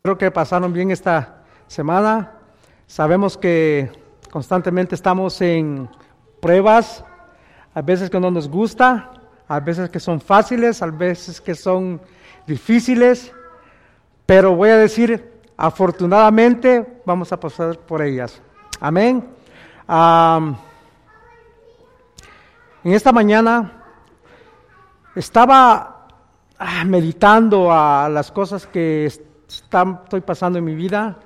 Espero que pasaron bien esta semana. Sabemos que constantemente estamos en pruebas, a veces que no nos gusta, a veces que son fáciles, a veces que son difíciles, pero voy a decir, afortunadamente vamos a pasar por ellas. Amén. en esta mañana estaba ah, meditando a las cosas que están, estoy pasando en mi vida,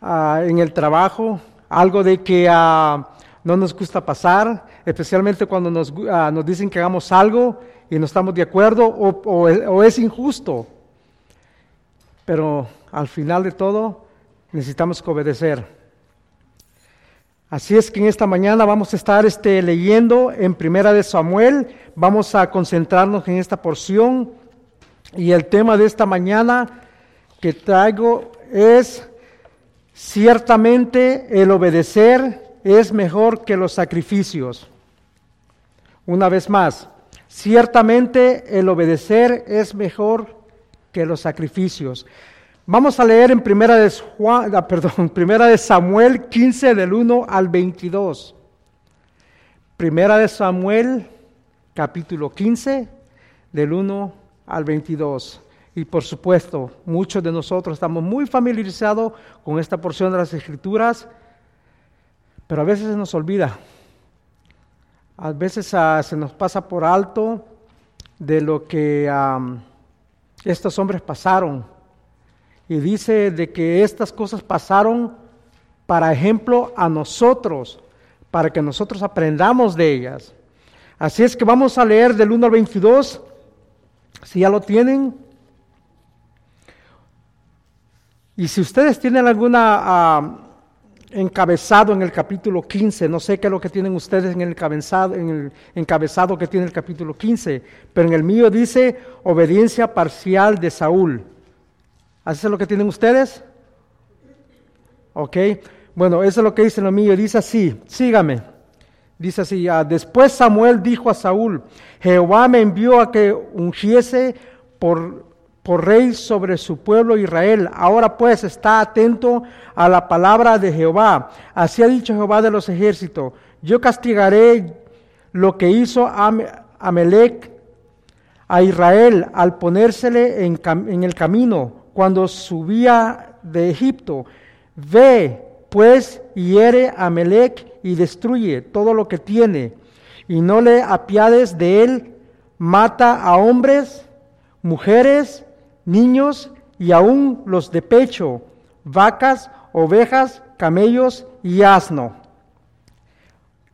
ah, en el trabajo, algo de que ah, no nos gusta pasar, especialmente cuando nos, nos, dicen que hagamos algo y no estamos de acuerdo o, o es injusto. Pero al final de todo necesitamos que obedecer. Así es que en esta mañana vamos a estar este, leyendo en Primera de Samuel, vamos a concentrarnos en esta porción y el tema de esta mañana que traigo es ciertamente el obedecer es mejor que los sacrificios. Una vez más, ciertamente el obedecer es mejor que los sacrificios. Vamos a leer en primera de, Juan, ah, perdón, primera de Samuel 15 del 1 al 22. Primera de Samuel capítulo 15 del 1 al 22. Y por supuesto, muchos de nosotros estamos muy familiarizados con esta porción de las escrituras, pero a veces se nos olvida. A veces ah, se nos pasa por alto de lo que estos hombres pasaron y dice de que estas cosas pasaron para ejemplo a nosotros, para que nosotros aprendamos de ellas. Así es que vamos a leer del 1 al 22, si ya lo tienen. Y si ustedes tienen alguna ah, encabezado en el capítulo 15, no sé qué es lo que tienen ustedes en el, encabezado, en que tiene el capítulo 15, pero en el mío dice obediencia parcial de Saúl. ¿Así es lo que tienen ustedes? Ok. Bueno, eso es lo que dice lo mío. Dice así, sígame. Dice así, después Samuel dijo a Saúl, Jehová me envió a que ungiese por, rey sobre su pueblo Israel. Ahora pues está atento a la palabra de Jehová. Así ha dicho Jehová de los ejércitos. Yo castigaré lo que hizo Amelec a Israel al ponérsele en, en el camino cuando subía de Egipto. Ve, pues, y hiere a Melec y destruye todo lo que tiene, y no le apiades de él, mata a hombres, mujeres, niños y aún los de pecho, vacas, ovejas, camellos y asno.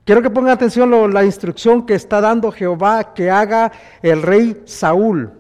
Quiero que pongan atención la instrucción que está dando Jehová que haga el rey Saúl.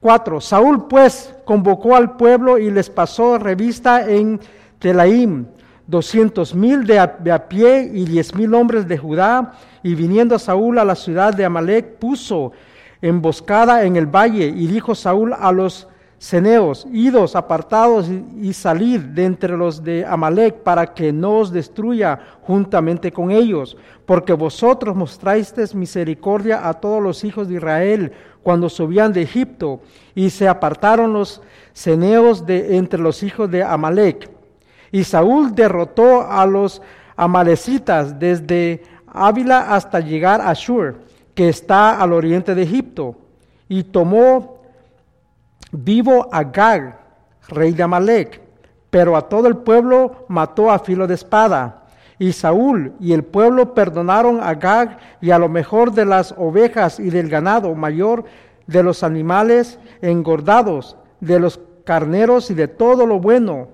4. Saúl pues convocó al pueblo y les pasó revista en Telaim, doscientos mil de, a, pie y diez mil hombres de Judá, y viniendo Saúl a la ciudad de Amalek, puso emboscada en el valle, y dijo Saúl a los ceneos, idos, apartados y, salid de entre los de Amalek para que no os destruya juntamente con ellos, porque vosotros mostrasteis misericordia a todos los hijos de Israel cuando subían de Egipto, y se apartaron los ceneos de entre los hijos de Amalek. Y Saúl derrotó a los amalecitas desde Ávila hasta llegar a Shur, que está al oriente de Egipto, y tomó Vivo Agag, rey de Amalek, pero a todo el pueblo mató a filo de espada. Y Saúl y el pueblo perdonaron a Agag y a lo mejor de las ovejas y del ganado mayor, de los animales engordados, de los carneros y de todo lo bueno.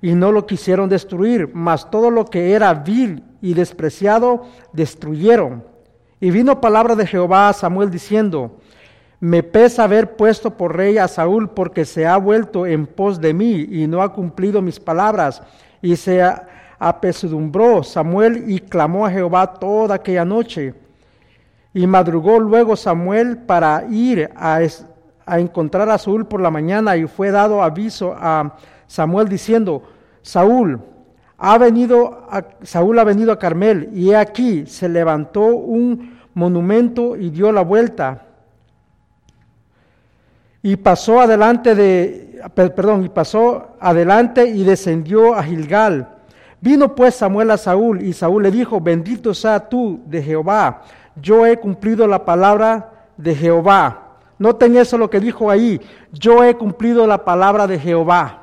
Y no lo quisieron destruir, mas todo lo que era vil y despreciado destruyeron. Y vino palabra de Jehová a Samuel diciendo, me pesa haber puesto por rey a Saúl porque se ha vuelto en pos de mí y no ha cumplido mis palabras. Y se apesadumbró Samuel y clamó a Jehová toda aquella noche. Y madrugó luego Samuel para ir a, a encontrar a Saúl por la mañana y fue dado aviso a Samuel diciendo, Saúl, ha venido a, Saúl ha venido a Carmel y he aquí se levantó un monumento y dio la vuelta y pasó adelante de, perdón, y pasó adelante y descendió a Gilgal. Vino pues Samuel a Saúl y Saúl le dijo, bendito sea tú de Jehová, yo he cumplido la palabra de Jehová. Noten eso lo que dijo ahí, yo he cumplido la palabra de Jehová.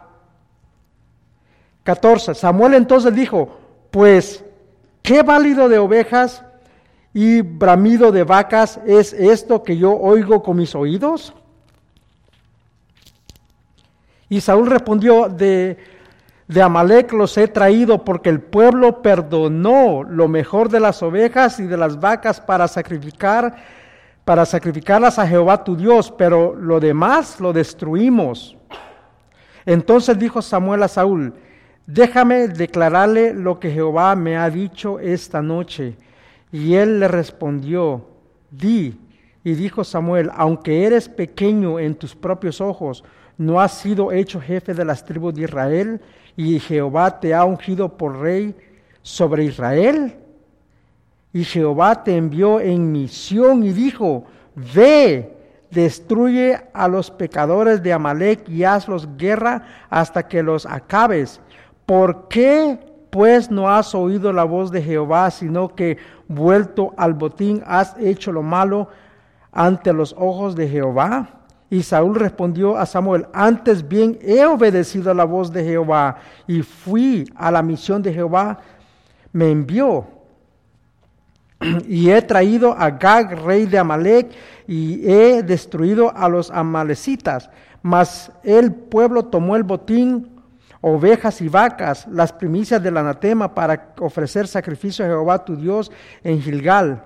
14. Samuel entonces dijo, pues, ¿qué válido de ovejas y bramido de vacas es esto que yo oigo con mis oídos? Y Saúl respondió, de, de Amalek los he traído porque el pueblo perdonó lo mejor de las ovejas y de las vacas para sacrificar, para sacrificarlas a Jehová tu Dios, pero lo demás lo destruimos. Entonces dijo Samuel a Saúl, déjame declararle lo que Jehová me ha dicho esta noche. Y él le respondió, di. Y dijo Samuel, aunque eres pequeño en tus propios ojos, no has sido hecho jefe de las tribus de Israel y Jehová te ha ungido por rey sobre Israel. Y Jehová te envió en misión y dijo, ve, destruye a los pecadores de Amalek y hazlos guerra hasta que los acabes. ¿Por qué pues no has oído la voz de Jehová, sino que vuelto al botín has hecho lo malo ante los ojos de Jehová? Y Saúl respondió a Samuel, antes bien he obedecido a la voz de Jehová y fui a la misión de Jehová, me envió. Y he traído a Gag, rey de Amalek, y he destruido a los amalecitas. Mas el pueblo tomó el botín, ovejas y vacas, las primicias del anatema, para ofrecer sacrificio a Jehová tu Dios en Gilgal.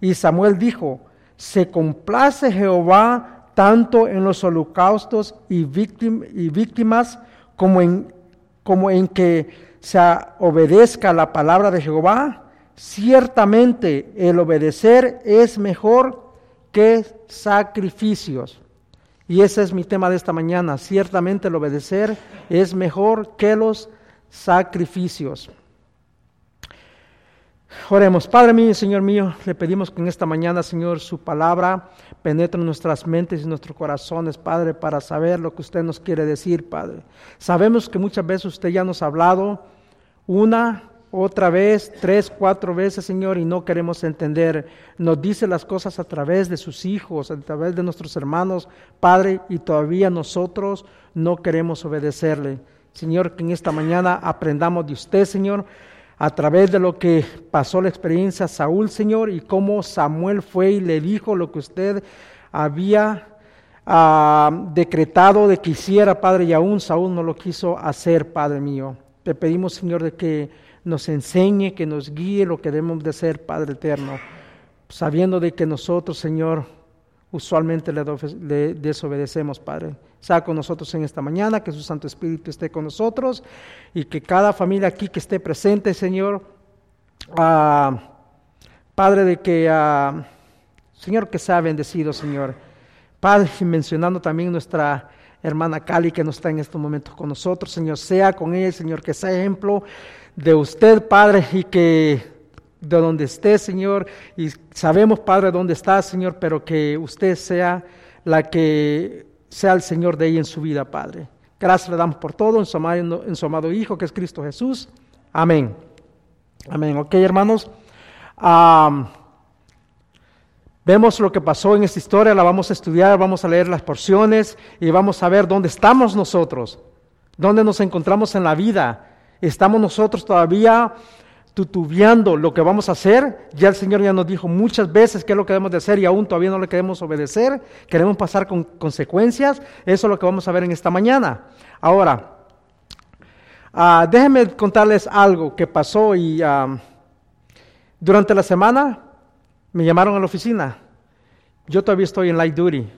Y Samuel dijo, se complace Jehová tanto en los holocaustos y, víctimas como en, que se obedezca la palabra de Jehová, ciertamente el obedecer es mejor que sacrificios. Y ese es mi tema de esta mañana. Ciertamente el obedecer es mejor que los sacrificios. Oremos, Padre mío, Señor mío, le pedimos que en esta mañana, Señor, su palabra penetre en nuestras mentes y nuestros corazones, Padre, para saber lo que usted nos quiere decir, Padre. Sabemos que muchas veces usted ya nos ha hablado una, otra vez, tres, cuatro veces, Señor, y no queremos entender. Nos dice las cosas a través de sus hijos, a través de nuestros hermanos, Padre, y todavía nosotros no queremos obedecerle. Señor, que en esta mañana aprendamos de usted, Señor a través de lo que pasó la experiencia Saúl, Señor, y cómo Samuel fue y le dijo lo que usted había ah, decretado de que hiciera, Padre, y aún Saúl no lo quiso hacer, Padre mío. Te pedimos, Señor, de que nos enseñe, que nos guíe lo que debemos de hacer, Padre eterno, sabiendo de que nosotros, Señor, usualmente le, desobedecemos, Padre. Sea con nosotros en esta mañana, que su Santo Espíritu esté con nosotros y que cada familia aquí que esté presente, Señor, ah, Padre, de que, ah, Señor, que sea bendecido, Señor. Padre, mencionando también nuestra hermana Cali que no está en estos momentos con nosotros, Señor, sea con ella, Señor, que sea ejemplo de usted, Padre, y que de donde esté, Señor, y sabemos, Padre, dónde está, Señor, pero que usted sea la que sea el Señor de ella en su vida, Padre. Gracias le damos por todo en su, amado, en su amado Hijo, que es Cristo Jesús. Amén. Amén. Ok, hermanos. Vemos lo que pasó en esta historia, la vamos a estudiar, vamos a leer las porciones y vamos a ver dónde estamos nosotros, dónde nos encontramos en la vida. ¿Estamos nosotros todavía tutubiando lo que vamos a hacer. Ya el Señor ya nos dijo muchas veces qué es lo que debemos de hacer y aún todavía no le queremos obedecer. Queremos pasar con consecuencias. Eso es lo que vamos a ver en esta mañana. Ahora, uh, déjenme contarles algo que pasó y ah, durante la semana me llamaron a la oficina. Yo todavía estoy en light duty.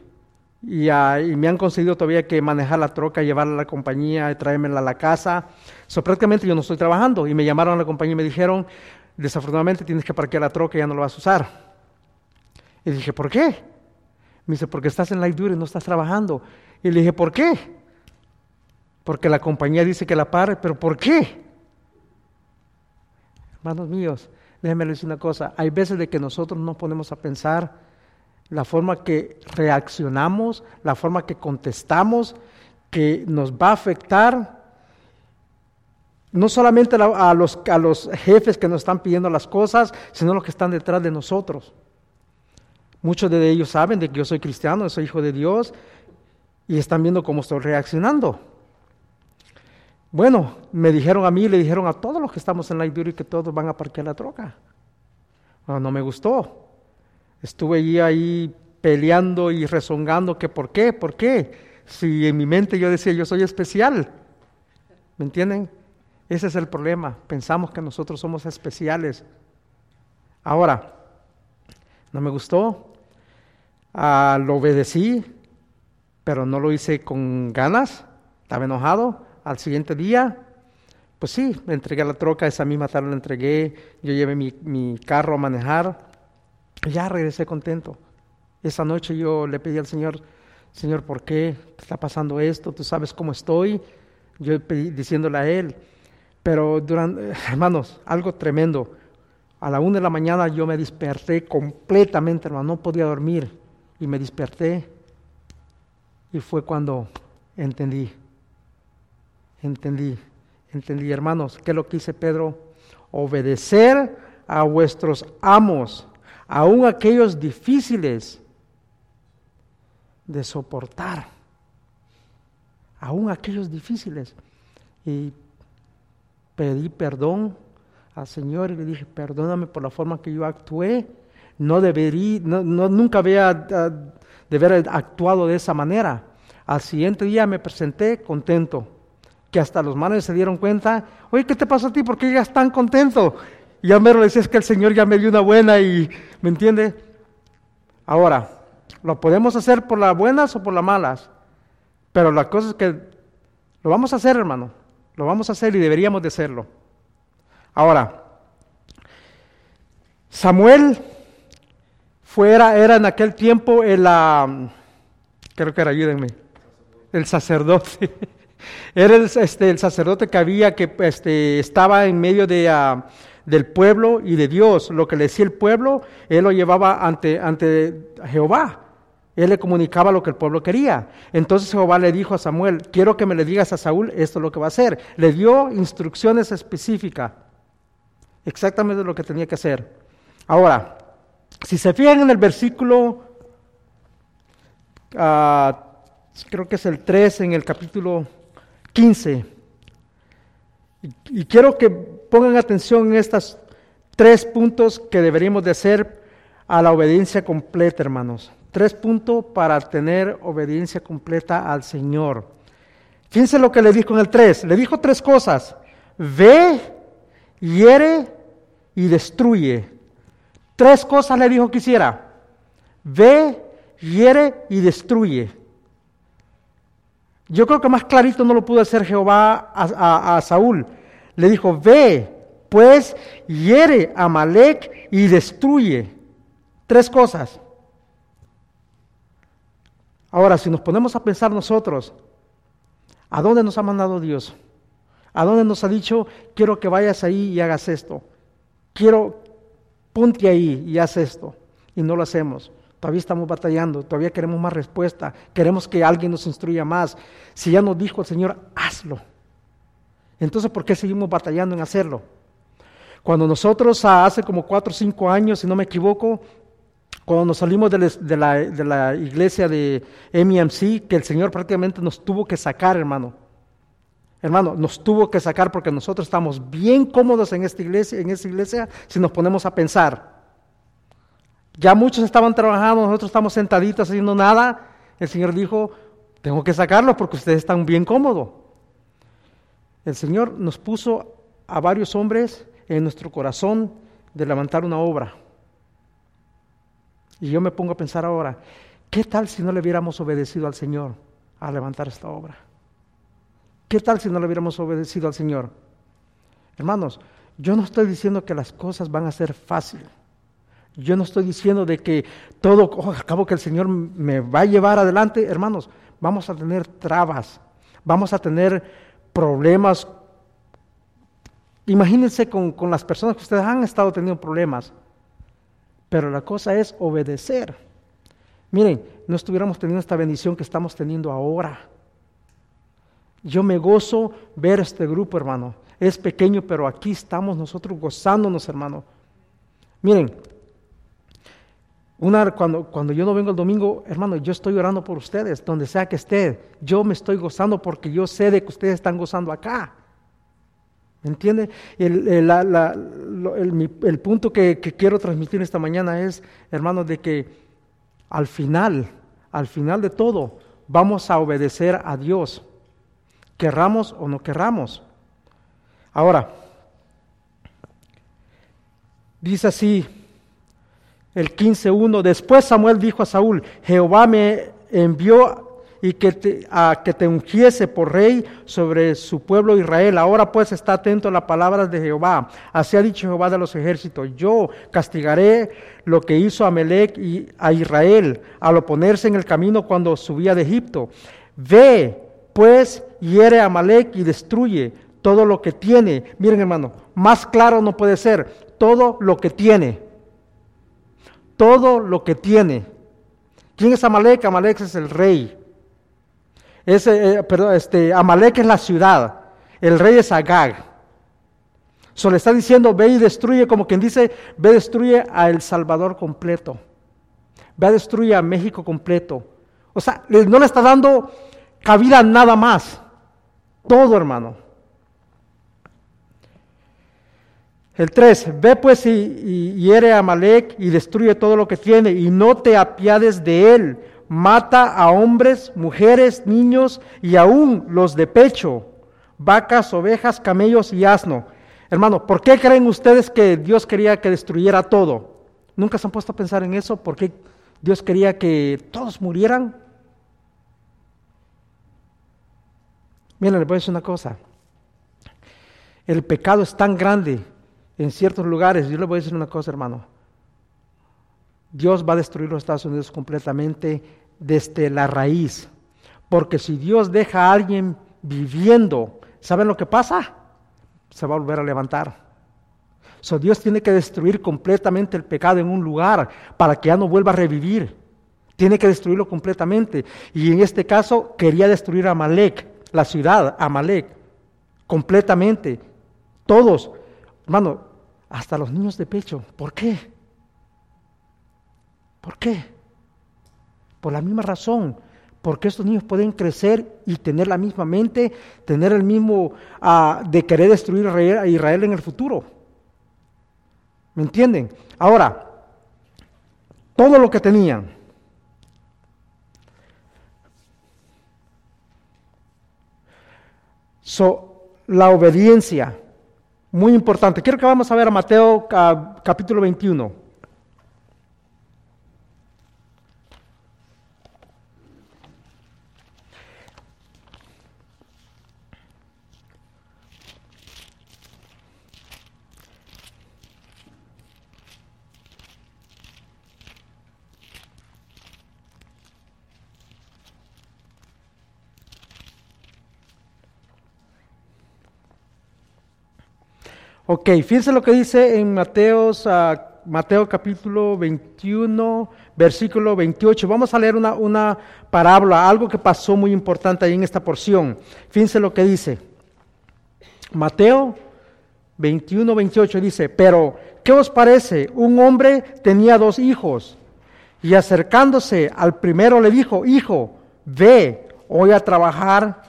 Ah, y, me han conseguido todavía que manejar la troca, llevarla a la compañía, y traérmela a la casa. So, prácticamente yo no estoy trabajando y me llamaron a la compañía y me dijeron, desafortunadamente tienes que parquear la troca y ya no la vas a usar. Y dije, ¿por qué? Me dice, porque estás en light duty, no estás trabajando. Y le dije, ¿por qué? Porque la compañía dice que la pare, pero ¿por qué? Hermanos míos, déjenme decir una cosa, hay veces de que nosotros no ponemos a pensar la forma que reaccionamos, la forma que contestamos, que nos va a afectar no solamente a los, a los jefes que nos están pidiendo las cosas, sino los que están detrás de nosotros. Muchos de ellos saben de que yo soy cristiano, soy hijo de Dios, y están viendo cómo estoy reaccionando. Bueno, me dijeron a mí, le dijeron a todos los que estamos en la y que todos van a parquear la troca. no me gustó. Estuve allí ahí peleando y rezongando que por qué, por qué. Si en mi mente yo decía yo soy especial. ¿Me entienden? Ese es el problema. Pensamos que nosotros somos especiales. Ahora, no me gustó. Ah, lo obedecí, pero no lo hice con ganas. Estaba enojado al siguiente día, pues sí, me entregué la troca, esa misma tarde la entregué, yo llevé mi, carro a manejar, y ya regresé contento. Esa noche yo le pedí al Señor, Señor, ¿por qué está pasando esto? Tú sabes cómo estoy. Yo pedí, diciéndole a Él. Pero durante, hermanos, algo tremendo. A la una de la mañana yo me desperté completamente, hermano, no podía dormir. Y me desperté. Y fue cuando entendí entendí, entendí, hermanos, ¿qué es lo que dice Pedro? Obedecer a vuestros amos, aun aquellos difíciles de soportar, aun aquellos difíciles. Y pedí perdón al Señor y le dije, perdóname por la forma que yo actué. No debería, no, nunca había ah, de haber actuado de esa manera. Al siguiente día me presenté contento que hasta los manes se dieron cuenta, oye, ¿qué te pasó a ti? ¿Por qué llegas tan contento? Y ya mero le decía, que el Señor ya me dio una buena y, ¿me entiende? Ahora, ¿lo podemos hacer por las buenas o por las malas? Pero la cosa es que lo vamos a hacer, hermano. Lo vamos a hacer y deberíamos de hacerlo. Ahora, Samuel fuera, era en aquel tiempo el, uh, creo que ayúdenme, el sacerdote. Era el, este, el sacerdote que había, que este, estaba en medio de, ah, del pueblo y de Dios. Lo que le decía el pueblo, él lo llevaba ante, ante Jehová. Él le comunicaba lo que el pueblo quería. Entonces Jehová le dijo a Samuel, quiero que me le digas a Saúl esto es lo que va a hacer. Le dio instrucciones específicas, exactamente lo que tenía que hacer. Ahora, si se fijan en el versículo, uh, creo que es el 3 en el capítulo 15. Y, quiero que pongan atención en estos tres puntos que deberíamos de hacer a la obediencia completa, hermanos. Tres puntos para tener obediencia completa al Señor. Fíjense lo que le dijo en el 3. Le dijo tres cosas. Ve, hiere y destruye. Tres cosas le dijo que hiciera. Ve, hiere y destruye. Yo creo que más clarito no lo pudo hacer Jehová a, Saúl. Le dijo, ve, pues hiere a Malek y destruye. Tres cosas. Ahora, si nos ponemos a pensar nosotros, ¿a dónde nos ha mandado Dios? ¿A dónde nos ha dicho, quiero que vayas ahí y hagas esto? Quiero, ponte ahí y haz esto. Y no lo hacemos. Todavía estamos batallando, todavía queremos más respuesta, queremos que alguien nos instruya más. Si ya nos dijo el Señor, hazlo. Entonces, ¿por qué seguimos batallando en hacerlo? Cuando nosotros hace como cuatro o cinco años, si no me equivoco, cuando nos salimos de, la, iglesia de MEMC, que el Señor prácticamente nos tuvo que sacar, hermano. Hermano, nos tuvo que sacar porque nosotros estamos bien cómodos en esta iglesia, en esta iglesia, si nos ponemos a pensar. Ya muchos estaban trabajando, nosotros estamos sentaditos haciendo nada. El Señor dijo, tengo que sacarlos porque ustedes están bien cómodos. El Señor nos puso a varios hombres en nuestro corazón de levantar una obra. Y yo me pongo a pensar ahora, ¿qué tal si no le hubiéramos obedecido al Señor a levantar esta obra? ¿Qué tal si no le hubiéramos obedecido al Señor? Hermanos, yo no estoy diciendo que las cosas van a ser fáciles. Yo no estoy diciendo de que todo, oh, acabo que el Señor me va a llevar adelante. Hermanos, vamos a tener trabas, vamos a tener problemas. Imagínense con, con las personas que ustedes han estado teniendo problemas. Pero la cosa es obedecer. Miren, no estuviéramos teniendo esta bendición que estamos teniendo ahora. Yo me gozo ver este grupo, hermano. Es pequeño, pero aquí estamos nosotros gozándonos, hermano. Miren, cuando, cuando yo no vengo el domingo, hermano, yo estoy orando por ustedes, donde sea que esté. Yo me estoy gozando porque yo sé de que ustedes están gozando acá. ¿Me entiende? El, el, punto que, que, quiero transmitir esta mañana es, hermano, de que al final, al final de todo, vamos a obedecer a Dios, querramos o no querramos. Ahora, dice así el 15.1, después Samuel dijo a Saúl, Jehová me envió y que te, a que te ungiese por rey sobre su pueblo Israel. Ahora pues está atento a las palabras de Jehová. Así ha dicho Jehová de los ejércitos. Yo castigaré lo que hizo Amelec y a Israel al oponerse en el camino cuando subía de Egipto. Ve pues hiere a Amalek y destruye todo lo que tiene. Miren hermano, más claro no puede ser. Todo lo que tiene. Todo lo que tiene. ¿Quién es Amalek? Amalek es el rey. Ese, eh, perdón, este, Amalek es la ciudad, el rey es Agag. So le está diciendo, ve y destruye, como quien dice, ve y destruye a El Salvador completo. Ve a destruye a México completo. O sea, no le está dando cabida nada más. Todo, hermano. El 3, ve pues y, hiere a Amalek y destruye todo lo que tiene y no te apiades de él mata a hombres, mujeres, niños y aún los de pecho, vacas, ovejas, camellos y asno. Hermano, ¿por qué creen ustedes que Dios quería que destruyera todo? ¿Nunca se han puesto a pensar en eso? ¿Por qué Dios quería que todos murieran? Miren, les voy a decir una cosa. El pecado es tan grande en ciertos lugares. Yo les voy a decir una cosa, hermano. Dios va a destruir los Estados Unidos completamente desde la raíz. Porque si Dios deja a alguien viviendo, ¿saben lo que pasa? Se va a volver a levantar. So, Dios tiene que destruir completamente el pecado en un lugar para que ya no vuelva a revivir. Tiene que destruirlo completamente. Y en este caso quería destruir a Amalek, la ciudad, Amalek, completamente. Todos, hermano, hasta los niños de pecho. ¿Por qué? ¿Por qué? Por la misma razón, porque estos niños pueden crecer y tener la misma mente, tener el mismo uh, de querer destruir a Israel en el futuro. ¿Me entienden? Ahora, todo lo que tenían, so, la obediencia, muy importante. Quiero que vamos a ver a Mateo capítulo 21. Ok, fíjense lo que dice en Mateos, uh, Mateo capítulo 21, versículo 28. Vamos a leer una, una parábola, algo que pasó muy importante ahí en esta porción. Fíjense lo que dice. Mateo 21, 28 dice, pero ¿qué os parece? Un hombre tenía dos hijos y acercándose al primero le dijo, hijo, ve voy a trabajar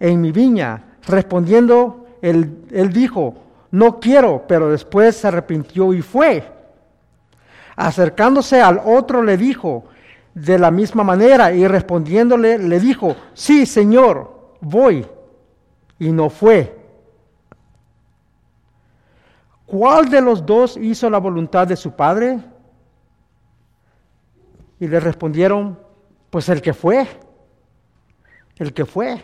en mi viña. Respondiendo, él, él dijo, no quiero, pero después se arrepintió y fue. Acercándose al otro le dijo de la misma manera y respondiéndole le dijo, sí, Señor, voy. Y no fue. ¿Cuál de los dos hizo la voluntad de su padre? Y le respondieron, pues el que fue, el que fue.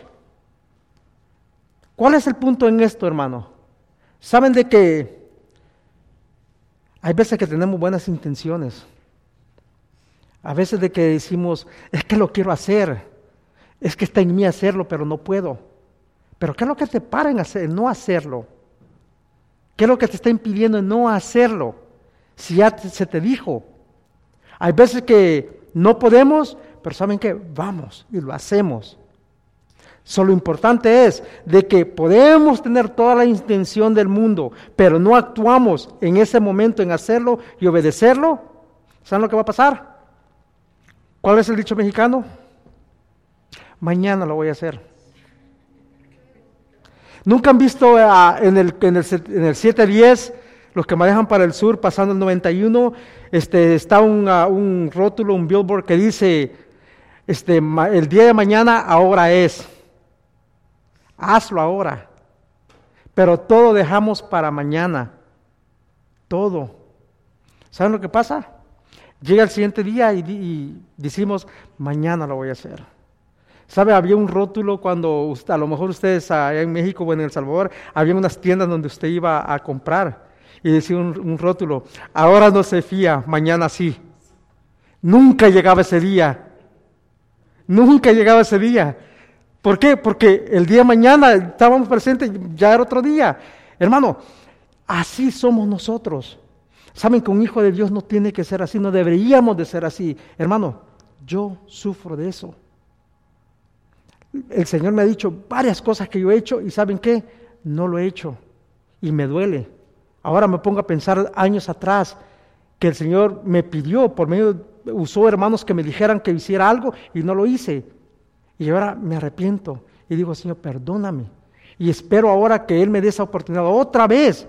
¿Cuál es el punto en esto, hermano? Saben de que hay veces que tenemos buenas intenciones. A veces de que decimos, es que lo quiero hacer, es que está en mí hacerlo, pero no puedo. Pero ¿qué es lo que te para en hacer, no hacerlo? ¿Qué es lo que te está impidiendo en no hacerlo? Si ya se te dijo. Hay veces que no podemos, pero ¿saben qué? Vamos y lo hacemos. Solo importante es de que podemos tener toda la intención del mundo, pero no actuamos en ese momento en hacerlo y obedecerlo. ¿Saben lo que va a pasar? ¿Cuál es el dicho mexicano? Mañana lo voy a hacer. ¿Nunca han visto ah, en, el, en, el, en el 710 los que manejan para el sur pasando el 91? Este, está un, ah, un rótulo, un billboard que dice, este, el día de mañana ahora es hazlo ahora. Pero todo dejamos para mañana. Todo. ¿Saben lo que pasa? Llega el siguiente día y, decimos, mañana lo voy a hacer. ¿Sabe? Había un rótulo cuando a lo mejor ustedes en México o en El Salvador, había unas tiendas donde usted iba a comprar y decía un rótulo, ahora no se fía, mañana sí. Nunca llegaba ese día. Nunca llegaba ese día. ¿Por qué? Porque el día de mañana estábamos presentes, ya era otro día. Hermano, así somos nosotros. Saben que un hijo de Dios no tiene que ser así, no deberíamos de ser así. Hermano, yo sufro de eso. El Señor me ha dicho varias cosas que yo he hecho y ¿saben qué? No lo he hecho y me duele. Ahora me pongo a pensar años atrás que el Señor me pidió, por medio, usó hermanos que me dijeran que hiciera algo y no lo hice. Y ahora me arrepiento y digo, Señor, perdóname. Y espero ahora que Él me dé esa oportunidad otra vez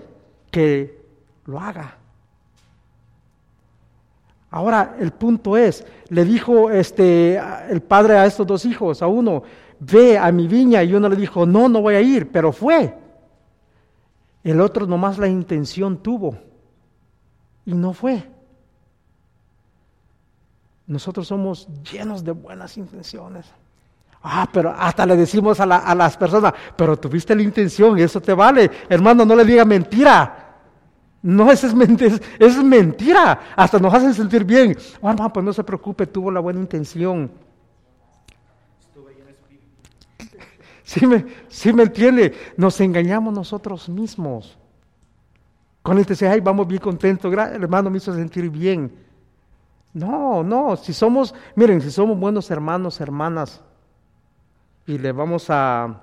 que lo haga. Ahora el punto es, le dijo este el padre a estos dos hijos, a uno, ve a mi viña y uno le dijo, no, no voy a ir, pero fue. El otro nomás la intención tuvo y no fue. Nosotros somos llenos de buenas intenciones. Ah, pero hasta le decimos a, las personas, pero tuviste la intención eso te vale. Hermano, no le diga mentira. No, eso es, mentira, es mentira. Hasta nos hacen sentir bien. Oh, hermano, pues no se preocupe, tuvo la buena intención. Sí me, sí me entiende, nos engañamos nosotros mismos. Con la intención, ay, vamos bien contentos, hermano me hizo sentir bien. No, no, si somos, miren, si somos buenos hermanos, hermanas, y le vamos a,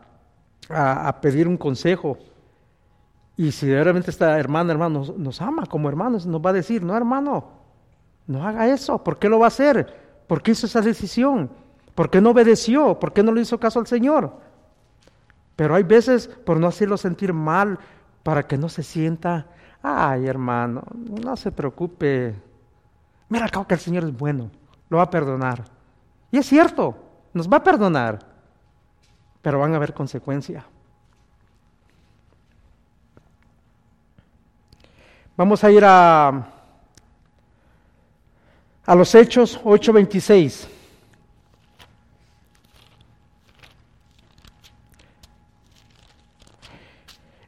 a, pedir un consejo. Y si realmente esta hermana, hermano, nos, ama como hermanos, nos va a decir, no hermano, no haga eso, ¿por qué lo va a hacer? ¿Por qué hizo esa decisión? ¿Por qué no obedeció? ¿Por qué no le hizo caso al Señor? Pero hay veces por no hacerlo sentir mal, para que no se sienta, ay hermano, no se preocupe. Mira, acabo que el Señor es bueno, lo va a perdonar. Y es cierto, nos va a perdonar pero van a haber consecuencias. Vamos a ir a, a los Hechos 8:26.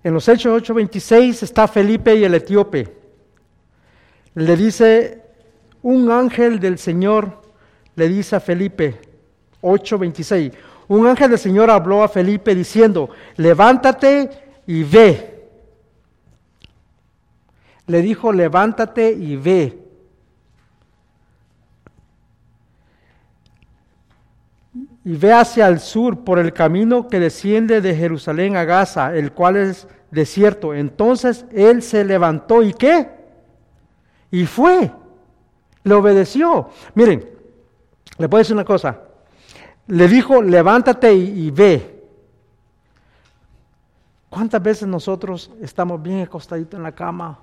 En los Hechos 8:26 está Felipe y el etíope. Le dice, un ángel del Señor le dice a Felipe, 8:26, un ángel del Señor habló a Felipe diciendo, levántate y ve. Le dijo, levántate y ve. Y ve hacia el sur por el camino que desciende de Jerusalén a Gaza, el cual es desierto. Entonces él se levantó y qué? Y fue. Le obedeció. Miren, le puedo decir una cosa le dijo, levántate y, ve. ¿Cuántas veces nosotros estamos bien acostaditos en la cama?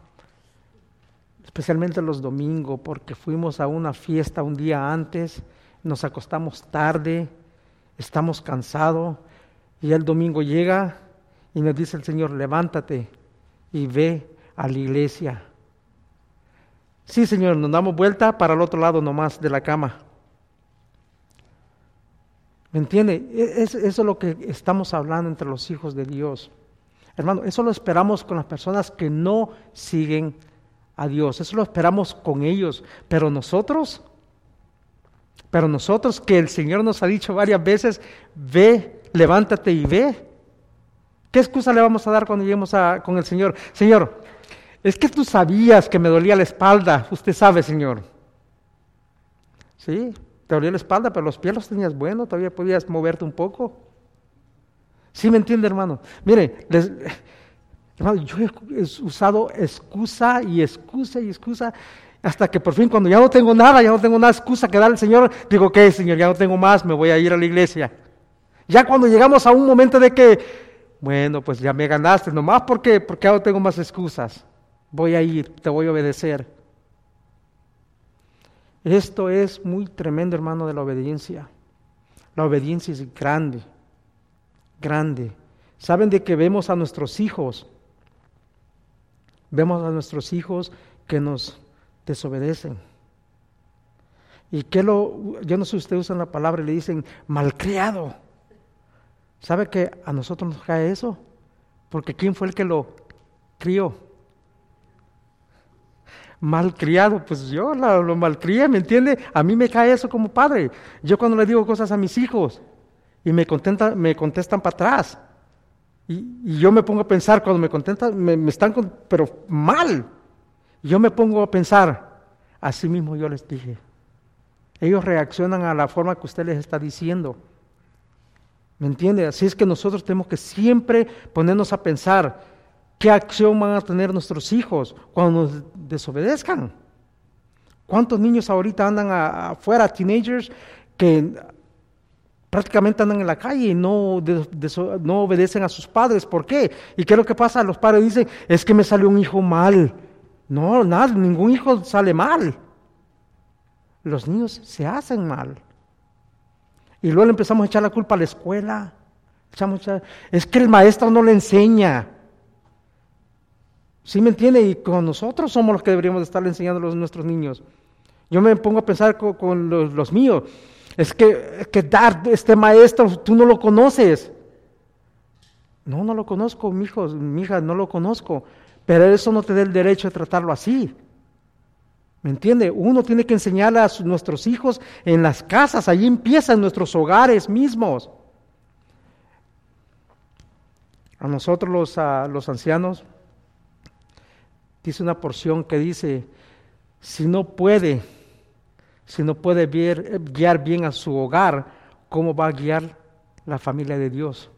Especialmente los domingos, porque fuimos a una fiesta un día antes, nos acostamos tarde, estamos cansados, y el domingo llega y nos dice el Señor, levántate y ve a la iglesia. Sí, Señor, nos damos vuelta para el otro lado nomás de la cama. ¿Me entiende? E, eso es lo que estamos hablando entre los hijos de Dios. Hermano, eso lo esperamos con las personas que no siguen a Dios. Eso lo esperamos con ellos. Pero nosotros, pero nosotros que el Señor nos ha dicho varias veces, ve, levántate y ve. ¿Qué excusa le vamos a dar cuando lleguemos a, con el Señor? Señor, es que tú sabías que me dolía la espalda. Usted sabe, Señor. Sí, te dolía la espalda, pero los pies los tenías buenos, todavía podías moverte un poco. ¿Sí me entiende, hermano? Mire, hermano, yo he usado excusa y excusa y excusa hasta que por fin cuando ya no tengo nada, ya no tengo nada excusa que dar al Señor, digo, ok, Señor, ya no tengo más, me voy a ir a la iglesia. Ya cuando llegamos a un momento de que, bueno, pues ya me ganaste, nomás porque, porque no tengo más excusas, voy a ir, te voy a obedecer. Esto es muy tremendo, hermano, de la obediencia. La obediencia es grande, grande. Saben de que vemos a nuestros hijos, vemos a nuestros hijos que nos desobedecen. Y que lo, yo no sé si ustedes usan la palabra y le dicen malcriado. ¿Sabe que a nosotros nos cae eso? Porque ¿quién fue el que lo crió? Malcriado, pues yo lo, lo malcrié, ¿me entiende? A mí me cae eso como padre. Yo cuando le digo cosas a mis hijos y me, contenta, me contestan para atrás. Y, yo me pongo a pensar, cuando me contestan, me, están, pero mal. Yo me pongo a pensar, así mismo yo les dije. Ellos reaccionan a la forma que usted les está diciendo. ¿Me entiende? Así es que nosotros tenemos que siempre ponernos a pensar qué acción van a tener nuestros hijos cuando nos desobedezcan. ¿Cuántos niños ahorita andan afuera, teenagers, que prácticamente andan en la calle y no, no obedecen a sus padres? ¿Por qué? ¿Y qué es lo que pasa? Los padres dicen, es que me salió un hijo mal. No, nada, ningún hijo sale mal. Los niños se hacen mal. Y luego le empezamos a echar la culpa a la escuela. es que el maestro no le enseña. ¿Sí me entiende? Y con nosotros somos los que deberíamos estarle enseñando a nuestros niños. Yo me pongo a pensar con, los, míos. Es que, que dar este maestro, tú no lo conoces. No, no lo conozco, mi hijo, mi hija, no lo conozco. Pero eso no te da el derecho de tratarlo así. ¿Me entiende? Uno tiene que enseñarle a nuestros hijos en las casas, allí empiezan nuestros hogares mismos. A nosotros los, los ancianos, dice una porción que dice, si no puede, si no puede guiar bien a su hogar, ¿cómo va a guiar la familia de Dios?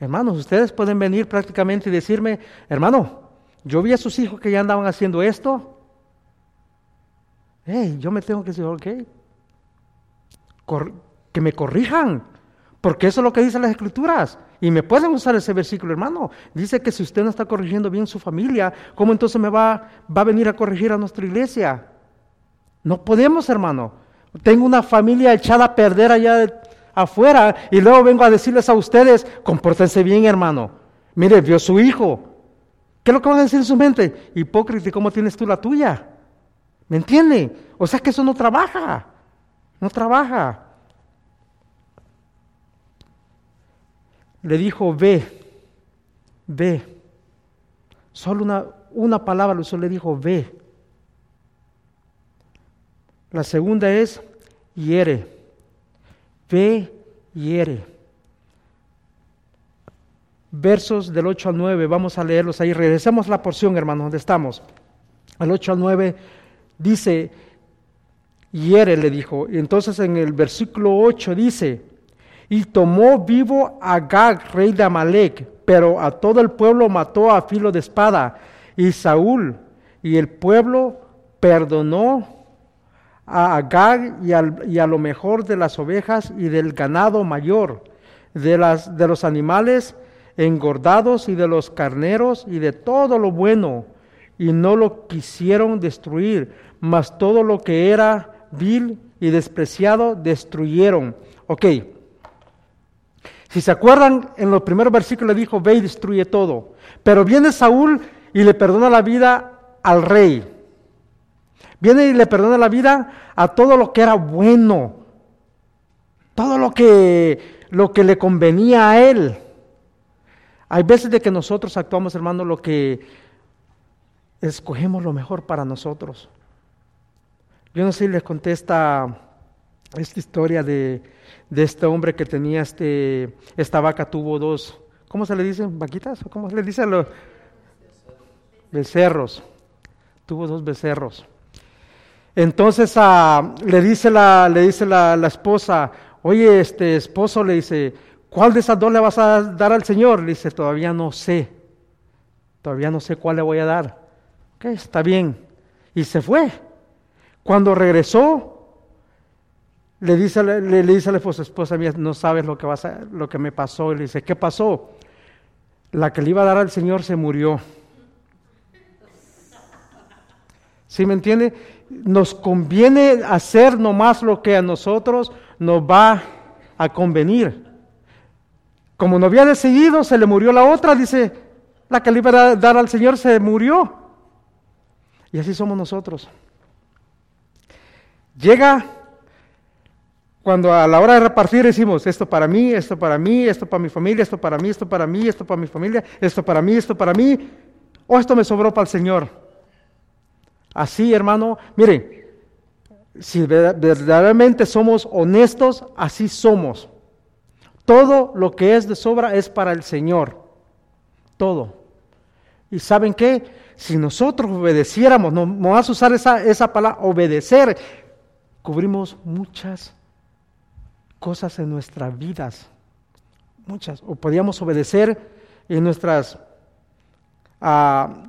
Hermanos, ustedes pueden venir prácticamente y decirme, hermano, yo vi a sus hijos que ya andaban haciendo esto. Hey, yo me tengo que decir, ok, que me corrijan, porque eso es lo que dicen las escrituras. Y me pueden usar ese versículo, hermano. Dice que si usted no está corrigiendo bien su familia, ¿cómo entonces me va, va a venir a corregir a nuestra iglesia? No podemos, hermano. Tengo una familia echada a perder allá afuera y luego vengo a decirles a ustedes, compórtense bien hermano. Mire, vio su hijo. ¿Qué es lo que van a decir en su mente? Hipócrita, ¿cómo tienes tú la tuya? ¿Me entiende? O sea que eso no trabaja. No trabaja. Le dijo, ve, ve. Solo una, una palabra lo le dijo, ve. La segunda es, hiere ve hiere. Versos del 8 al 9, vamos a leerlos ahí. Regresemos la porción, hermanos, donde estamos. Al 8 al 9 dice, hiere, le dijo. Y entonces en el versículo 8 dice, y tomó vivo a Gag, rey de Amalek, pero a todo el pueblo mató a filo de espada. Y Saúl y el pueblo perdonó a Agag y, a lo mejor de las ovejas y del ganado mayor, de, las, de los animales engordados y de los carneros y de todo lo bueno, y no lo quisieron destruir, mas todo lo que era vil y despreciado destruyeron. Ok, si se acuerdan, en los primeros versículos le dijo, ve y destruye todo, pero viene Saúl y le perdona la vida al rey. Viene y le perdona la vida a todo lo que era bueno, todo lo que, lo que le convenía a él. Hay veces de que nosotros actuamos, hermano, lo que escogemos lo mejor para nosotros. Yo no sé si les contesta esta historia de, de, este hombre que tenía este, esta vaca, tuvo dos, ¿cómo se le dicen? ¿Vaquitas? ¿Cómo se le dice a los becerros? Tuvo dos becerros. Entonces ah, le dice, la, le dice la, esposa, oye, este esposo le dice, ¿cuál de esas dos le vas a dar al Señor? Le dice, todavía no sé, todavía no sé cuál le voy a dar. Ok, está bien. Y se fue. Cuando regresó, le dice, le, dice a la esposa, esposa mía, no sabes lo que, vas a, lo que me pasó. Y le dice, ¿qué pasó? La que le iba a dar al Señor se murió. ¿Sí me entiende? Nos conviene hacer nomás lo que a nosotros nos va a convenir. Como no había decidido, se le murió la otra, dice, la que le iba a dar al Señor se murió. Y así somos nosotros. Llega cuando a la hora de repartir decimos, esto para mí, esto para mí, esto para mi familia, esto para mí, esto para mí, esto para mi familia, esto para mí, esto para mí, o esto me sobró para el Señor. Así, hermano, miren, si verdaderamente somos honestos, así somos. Todo lo que es de sobra es para el Señor. Todo. ¿Y saben qué? Si nosotros obedeciéramos, no, vamos a usar esa, esa palabra, obedecer, cubrimos muchas cosas en nuestras vidas. Muchas. O podíamos obedecer en nuestras, ah,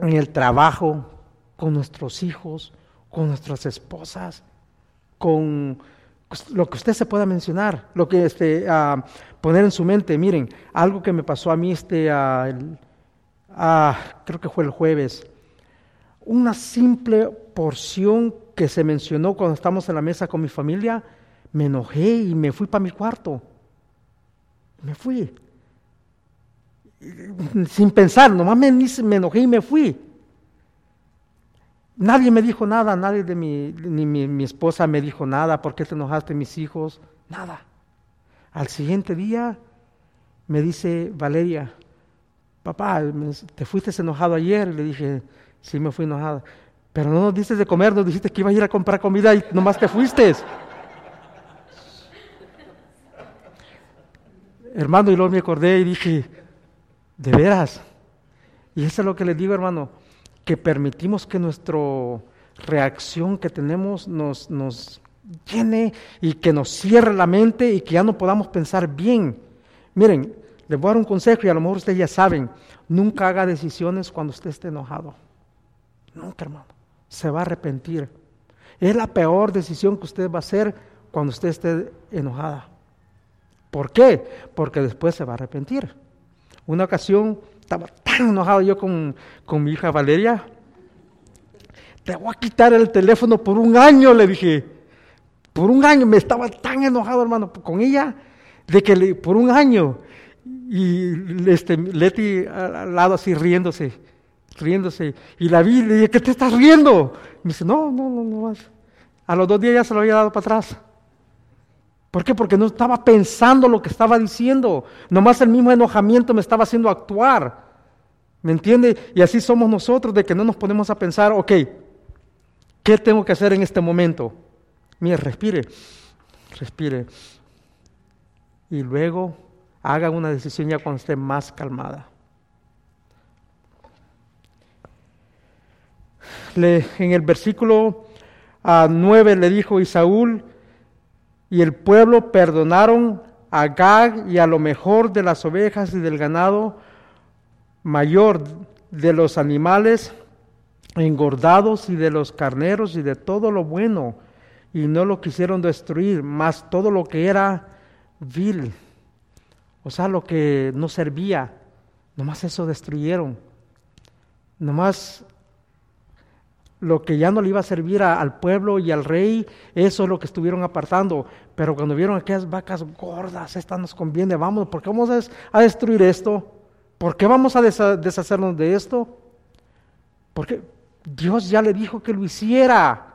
en el trabajo, con nuestros hijos, con nuestras esposas, con lo que usted se pueda mencionar, lo que este, uh, poner en su mente. Miren, algo que me pasó a mí este, uh, creo que fue el jueves, una simple porción que se mencionó cuando estamos en la mesa con mi familia, me enojé y me fui para mi cuarto. Me fui. Sin pensar, nomás me, me enojé y me fui. Nadie me dijo nada, nadie de mi, ni mi, esposa me dijo nada, ¿por qué te enojaste mis hijos? Nada. Al siguiente día me dice Valeria, papá, te fuiste enojado ayer. Le dije, sí me fui enojado. Pero no nos diste de comer, nos dijiste que iba a ir a comprar comida y nomás te fuiste. Hermano, y luego me acordé y dije, de veras. Y eso es lo que le digo, hermano que permitimos que nuestra reacción que tenemos nos, nos llene y que nos cierre la mente y que ya no podamos pensar bien. Miren, les voy a dar un consejo y a lo mejor ustedes ya saben, nunca haga decisiones cuando usted esté enojado. Nunca, hermano. Se va a arrepentir. Es la peor decisión que usted va a hacer cuando usted esté enojada. ¿Por qué? Porque después se va a arrepentir. Una ocasión estaba tan enojado yo con, mi hija Valeria. Te voy a quitar el teléfono por un año, le dije. Por un año me estaba tan enojado, hermano, con ella, de que le, por un año. Y este, Leti al lado así riéndose, riéndose. Y la vi y le dije, ¿qué te estás riendo? me dice, no, no, no, no. A los dos días ya se lo había dado para atrás. ¿Por qué? Porque no estaba pensando lo que estaba diciendo. Nomás el mismo enojamiento me estaba haciendo actuar. ¿Me entiende? Y así somos nosotros, de que no nos ponemos a pensar, ok, ¿qué tengo que hacer en este momento? Mire, respire, respire. Y luego haga una decisión ya cuando esté más calmada. En el versículo a ah, 9 le dijo, y Saúl y el pueblo perdonaron a Gag y a lo mejor de las ovejas y del ganado mayor de los animales engordados y de los carneros y de todo lo bueno, y no lo quisieron destruir, más todo lo que era vil, o sea, lo que no servía, nomás eso destruyeron, nomás lo que ya no le iba a servir al pueblo y al rey, eso es lo que estuvieron apartando. Pero cuando vieron aquellas vacas gordas, esta nos conviene, vamos, ¿por qué vamos a, destruir esto? ¿Por qué vamos a deshacernos de esto? Porque Dios ya le dijo que lo hiciera.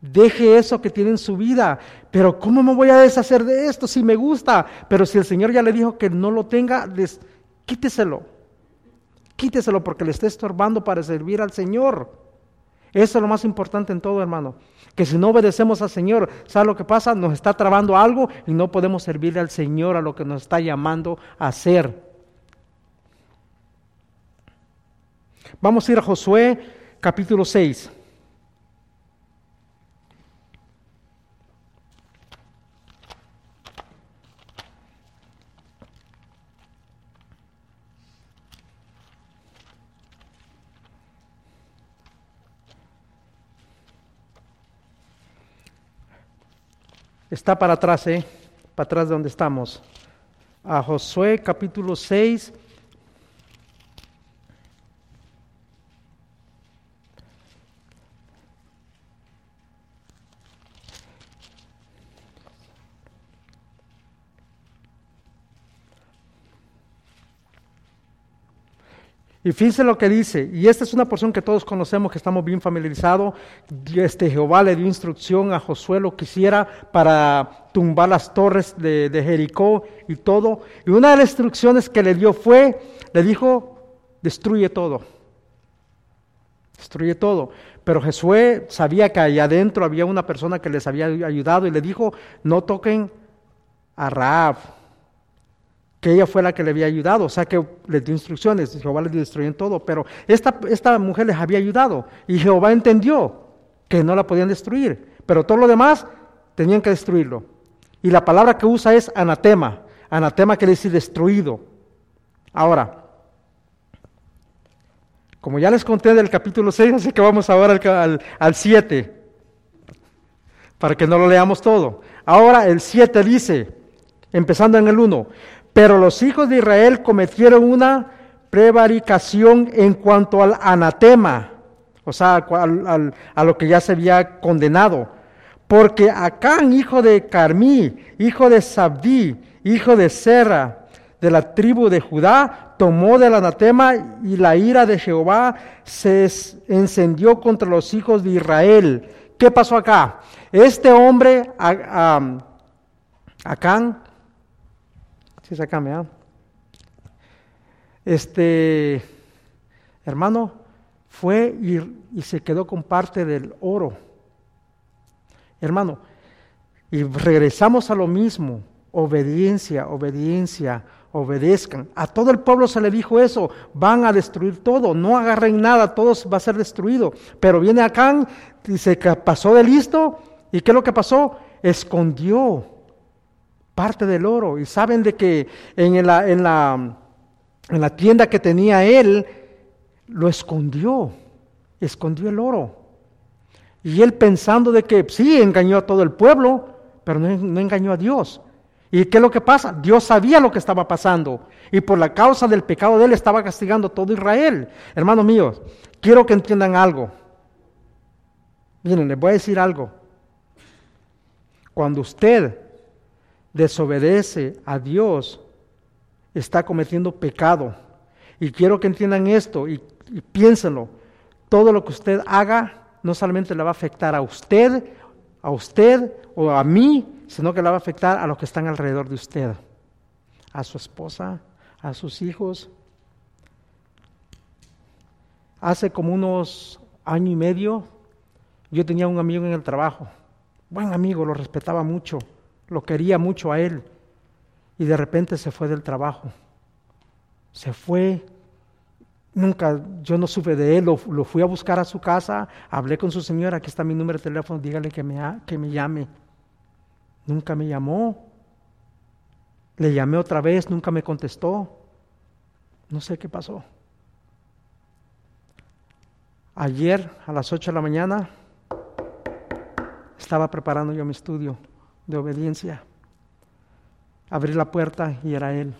Deje eso que tiene en su vida. Pero ¿cómo me voy a deshacer de esto si me gusta? Pero si el Señor ya le dijo que no lo tenga, quíteselo. Quíteselo porque le está estorbando para servir al Señor. Eso es lo más importante en todo, hermano. Que si no obedecemos al Señor, ¿sabe lo que pasa? Nos está trabando algo y no podemos servirle al Señor a lo que nos está llamando a hacer. Vamos a ir a Josué capítulo 6. Está para atrás, ¿eh? Para atrás de donde estamos. A Josué capítulo 6. Y fíjense lo que dice, y esta es una porción que todos conocemos, que estamos bien familiarizados. Este, Jehová le dio instrucción a Josué lo que hiciera para tumbar las torres de, Jericó y todo. Y una de las instrucciones que le dio fue, le dijo, destruye todo. Destruye todo. Pero Josué sabía que allá adentro había una persona que les había ayudado y le dijo, no toquen a Raab que ella fue la que le había ayudado, o sea que les dio instrucciones, Jehová les destruyó todo, pero esta, esta mujer les había ayudado y Jehová entendió que no la podían destruir, pero todo lo demás tenían que destruirlo. Y la palabra que usa es anatema, anatema quiere decir destruido. Ahora, como ya les conté del capítulo 6, así que vamos ahora al, al 7, para que no lo leamos todo. Ahora el 7 dice, empezando en el 1, pero los hijos de Israel cometieron una prevaricación en cuanto al anatema, o sea, a lo que ya se había condenado. Porque Acán, hijo de Carmí, hijo de Sabdí, hijo de Serra, de la tribu de Judá, tomó del anatema y la ira de Jehová se encendió contra los hijos de Israel. ¿Qué pasó acá? Este hombre, Acán, este, hermano, fue y, y se quedó con parte del oro. Hermano, y regresamos a lo mismo, obediencia, obediencia, obedezcan. A todo el pueblo se le dijo eso, van a destruir todo, no agarren nada, todo va a ser destruido. Pero viene Acán, dice que pasó de listo, ¿y qué es lo que pasó? Escondió parte del oro. Y saben de que en la, en la, en la tienda que tenía él, lo escondió, escondió el oro. Y él pensando de que sí, engañó a todo el pueblo, pero no, no, engañó a Dios. ¿Y qué es lo que pasa? Dios sabía lo que estaba pasando. Y por la causa del pecado de él estaba castigando a todo Israel. Hermanos míos, quiero que entiendan algo. Miren, les voy a decir algo. Cuando usted desobedece a Dios, está cometiendo pecado. Y quiero que entiendan esto y, piénsenlo. Todo lo que usted haga no solamente le va a afectar a usted, a usted o a mí, sino que le va a afectar a los que están alrededor de usted, a su esposa, a sus hijos. Hace como unos año y medio, yo tenía un amigo en el trabajo, buen amigo, lo respetaba mucho lo quería mucho a él y de repente se fue del trabajo. Se fue. Nunca, yo no supe de él, lo, fui a buscar a su casa, hablé con su señora, aquí está mi número de teléfono, dígale que me, que me llame. Nunca me llamó. Le llamé otra vez, nunca me contestó. No sé qué pasó. Ayer a las 8 de la mañana estaba preparando yo mi estudio de obediencia. Abrí la puerta y era él,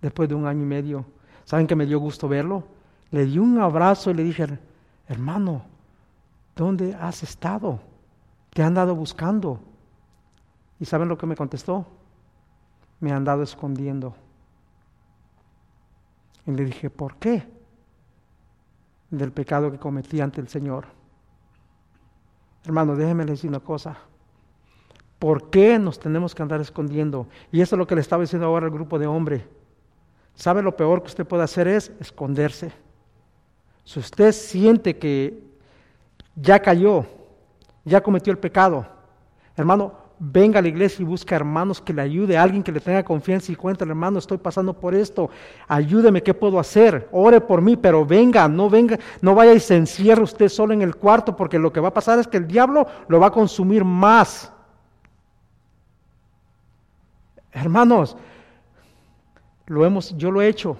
después de un año y medio. ¿Saben que me dio gusto verlo? Le di un abrazo y le dije, hermano, ¿dónde has estado? Te han dado buscando. ¿Y saben lo que me contestó? Me han dado escondiendo. Y le dije, ¿por qué? Del pecado que cometí ante el Señor. Hermano, déjeme decir una cosa. ¿Por qué nos tenemos que andar escondiendo? Y eso es lo que le estaba diciendo ahora al grupo de hombres. ¿Sabe lo peor que usted puede hacer es esconderse? Si usted siente que ya cayó, ya cometió el pecado, hermano, venga a la iglesia y busca hermanos que le ayude, alguien que le tenga confianza y cuente, hermano, estoy pasando por esto, ayúdeme, ¿qué puedo hacer? Ore por mí, pero venga, no venga, no vaya y se encierre usted solo en el cuarto, porque lo que va a pasar es que el diablo lo va a consumir más. Hermanos, lo hemos, yo lo he hecho,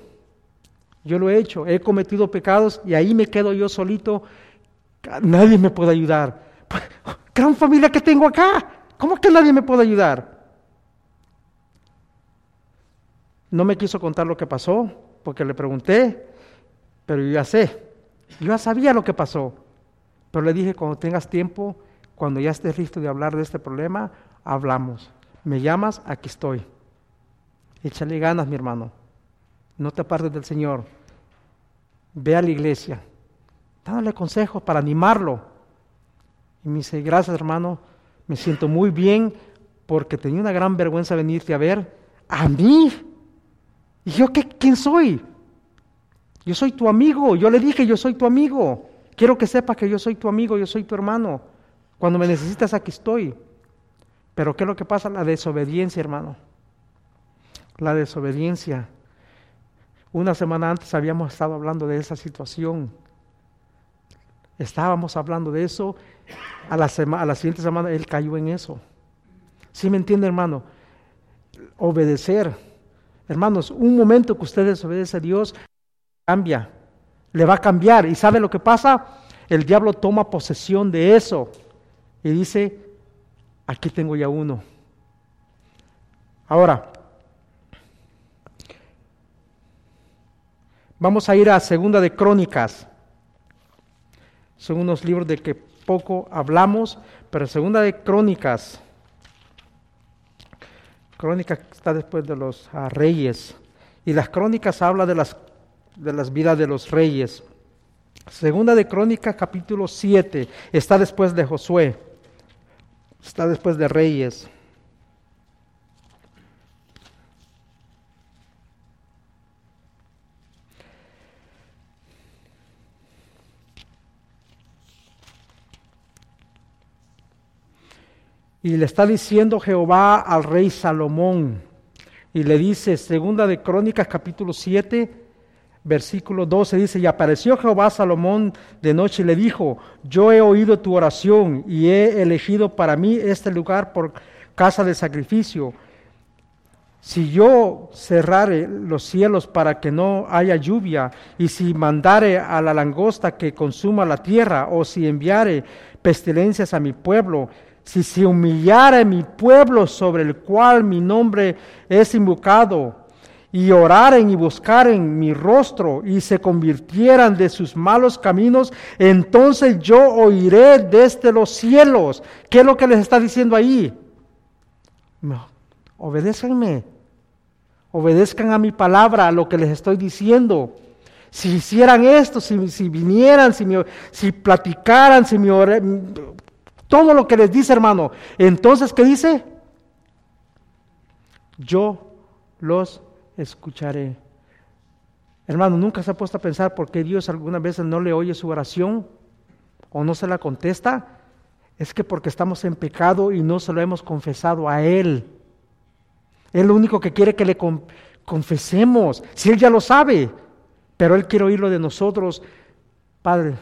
yo lo he hecho, he cometido pecados y ahí me quedo yo solito, nadie me puede ayudar. Gran familia que tengo acá, ¿Cómo que nadie me puede ayudar? No me quiso contar lo que pasó, porque le pregunté, pero yo ya sé, yo ya sabía lo que pasó. Pero le dije, cuando tengas tiempo, cuando ya estés listo de hablar de este problema, hablamos. Me llamas, aquí estoy. Échale ganas, mi hermano. No te apartes del Señor. Ve a la iglesia. Dándole consejos para animarlo. Y me dice, gracias hermano, me siento muy bien porque tenía una gran vergüenza venirte a ver. ¿A mí? ¿Y yo qué, quién soy? Yo soy tu amigo. Yo le dije, yo soy tu amigo. Quiero que sepas que yo soy tu amigo, yo soy tu hermano. Cuando me necesitas, aquí estoy. Pero ¿qué es lo que pasa? La desobediencia, hermano. La desobediencia. Una semana antes habíamos estado hablando de esa situación. Estábamos hablando de eso. A la, a la siguiente semana él cayó en eso. ¿Sí me entiende, hermano? Obedecer. Hermanos, un momento que usted desobedece a Dios, cambia. Le va a cambiar. ¿Y sabe lo que pasa? El diablo toma posesión de eso. Y dice, aquí tengo ya uno. Ahora, Vamos a ir a Segunda de Crónicas. Son unos libros de que poco hablamos, pero Segunda de Crónicas. Crónicas está después de los ah, reyes. Y las crónicas habla de las, de las vidas de los reyes. Segunda de Crónicas capítulo 7 está después de Josué. Está después de Reyes. Y le está diciendo Jehová al rey Salomón. Y le dice, segunda de Crónicas capítulo 7, versículo 12, dice, y apareció Jehová a Salomón de noche y le dijo, yo he oído tu oración y he elegido para mí este lugar por casa de sacrificio. Si yo cerrare los cielos para que no haya lluvia, y si mandare a la langosta que consuma la tierra, o si enviare pestilencias a mi pueblo, si se humillara mi pueblo sobre el cual mi nombre es invocado, y oraren y buscaren mi rostro y se convirtieran de sus malos caminos, entonces yo oiré desde los cielos. ¿Qué es lo que les está diciendo ahí? obedézcanme, obedezcan a mi palabra, a lo que les estoy diciendo. Si hicieran esto, si, vinieran, si, si platicaran, si me todo lo que les dice, hermano. Entonces, ¿qué dice? Yo los escucharé. Hermano, nunca se ha puesto a pensar por qué Dios algunas veces no le oye su oración o no se la contesta. Es que porque estamos en pecado y no se lo hemos confesado a Él. Él lo único que quiere que le confesemos. Si Él ya lo sabe, pero Él quiere oírlo de nosotros. Padre,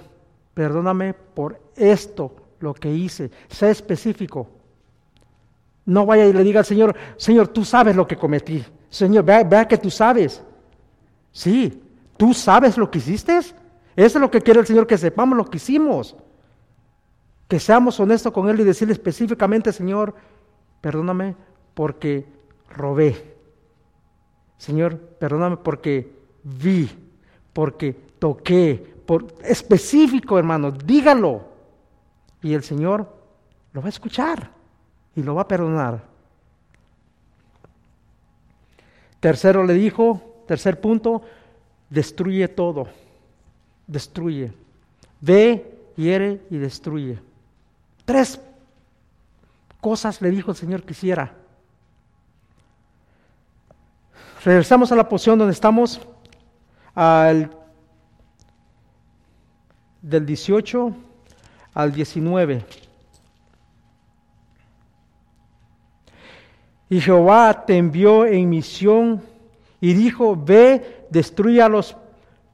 perdóname por esto lo que hice. Sé específico. No vaya y le diga al Señor, Señor, tú sabes lo que cometí. Señor, vea, que tú sabes. Sí, tú sabes lo que hiciste. Eso es lo que quiere el Señor, que sepamos lo que hicimos. Que seamos honestos con Él y decirle específicamente, Señor, perdóname porque robé. Señor, perdóname porque vi, porque toqué, por específico, hermano, dígalo. Y el Señor lo va a escuchar y lo va a perdonar. Tercero le dijo, tercer punto, destruye todo. Destruye. Ve, hiere y destruye. Tres cosas le dijo el Señor que hiciera. Regresamos a la posición donde estamos, al, del 18 al 19. Y Jehová te envió en misión y dijo, ve, destruye a los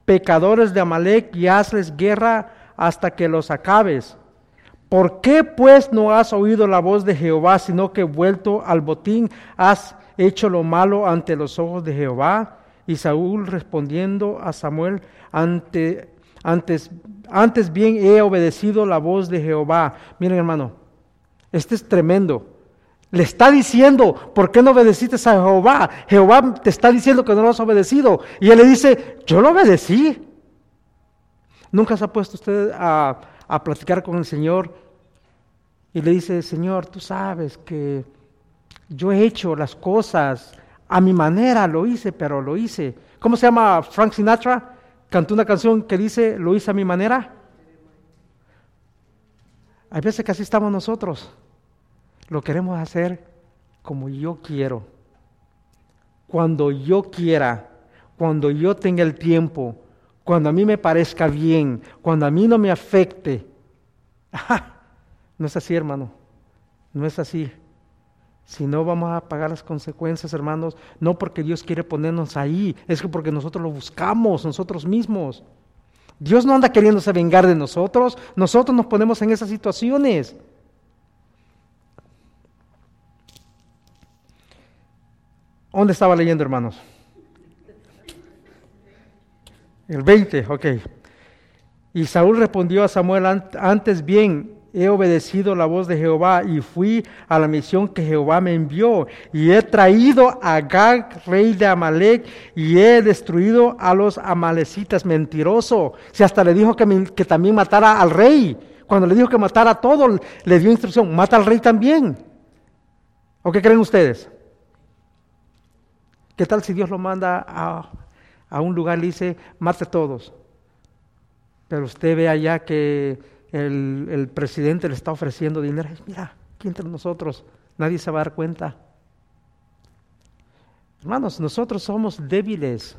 pecadores de Amalek y hazles guerra hasta que los acabes. ¿Por qué pues no has oído la voz de Jehová, sino que vuelto al botín has hecho lo malo ante los ojos de Jehová? Y Saúl respondiendo a Samuel ante antes, antes bien he obedecido la voz de Jehová. Miren hermano, este es tremendo. Le está diciendo, ¿por qué no obedeciste a Jehová? Jehová te está diciendo que no lo has obedecido. Y él le dice, yo lo obedecí. ¿Nunca se ha puesto usted a, a platicar con el Señor y le dice, Señor, tú sabes que yo he hecho las cosas a mi manera, lo hice, pero lo hice. ¿Cómo se llama Frank Sinatra? Cantó una canción que dice, lo hice a mi manera. Hay veces que así estamos nosotros. Lo queremos hacer como yo quiero. Cuando yo quiera, cuando yo tenga el tiempo, cuando a mí me parezca bien, cuando a mí no me afecte. No es así, hermano. No es así. Si no vamos a pagar las consecuencias, hermanos, no porque Dios quiere ponernos ahí, es que porque nosotros lo buscamos nosotros mismos. Dios no anda queriéndose vengar de nosotros, nosotros nos ponemos en esas situaciones. ¿Dónde estaba leyendo, hermanos? El 20, ok. Y Saúl respondió a Samuel, antes bien, he obedecido la voz de Jehová y fui a la misión que Jehová me envió. Y he traído a Gag, rey de Amalek, y he destruido a los amalecitas. Mentiroso. Si hasta le dijo que, que también matara al rey. Cuando le dijo que matara a todo, le dio instrucción, mata al rey también. ¿O qué creen ustedes? ¿Qué tal si Dios lo manda a a un lugar y le dice, mate a todos. Pero usted ve allá que el, presidente le está ofreciendo dinero. Mira, aquí entre nosotros, nadie se va a dar cuenta. Hermanos, nosotros somos débiles,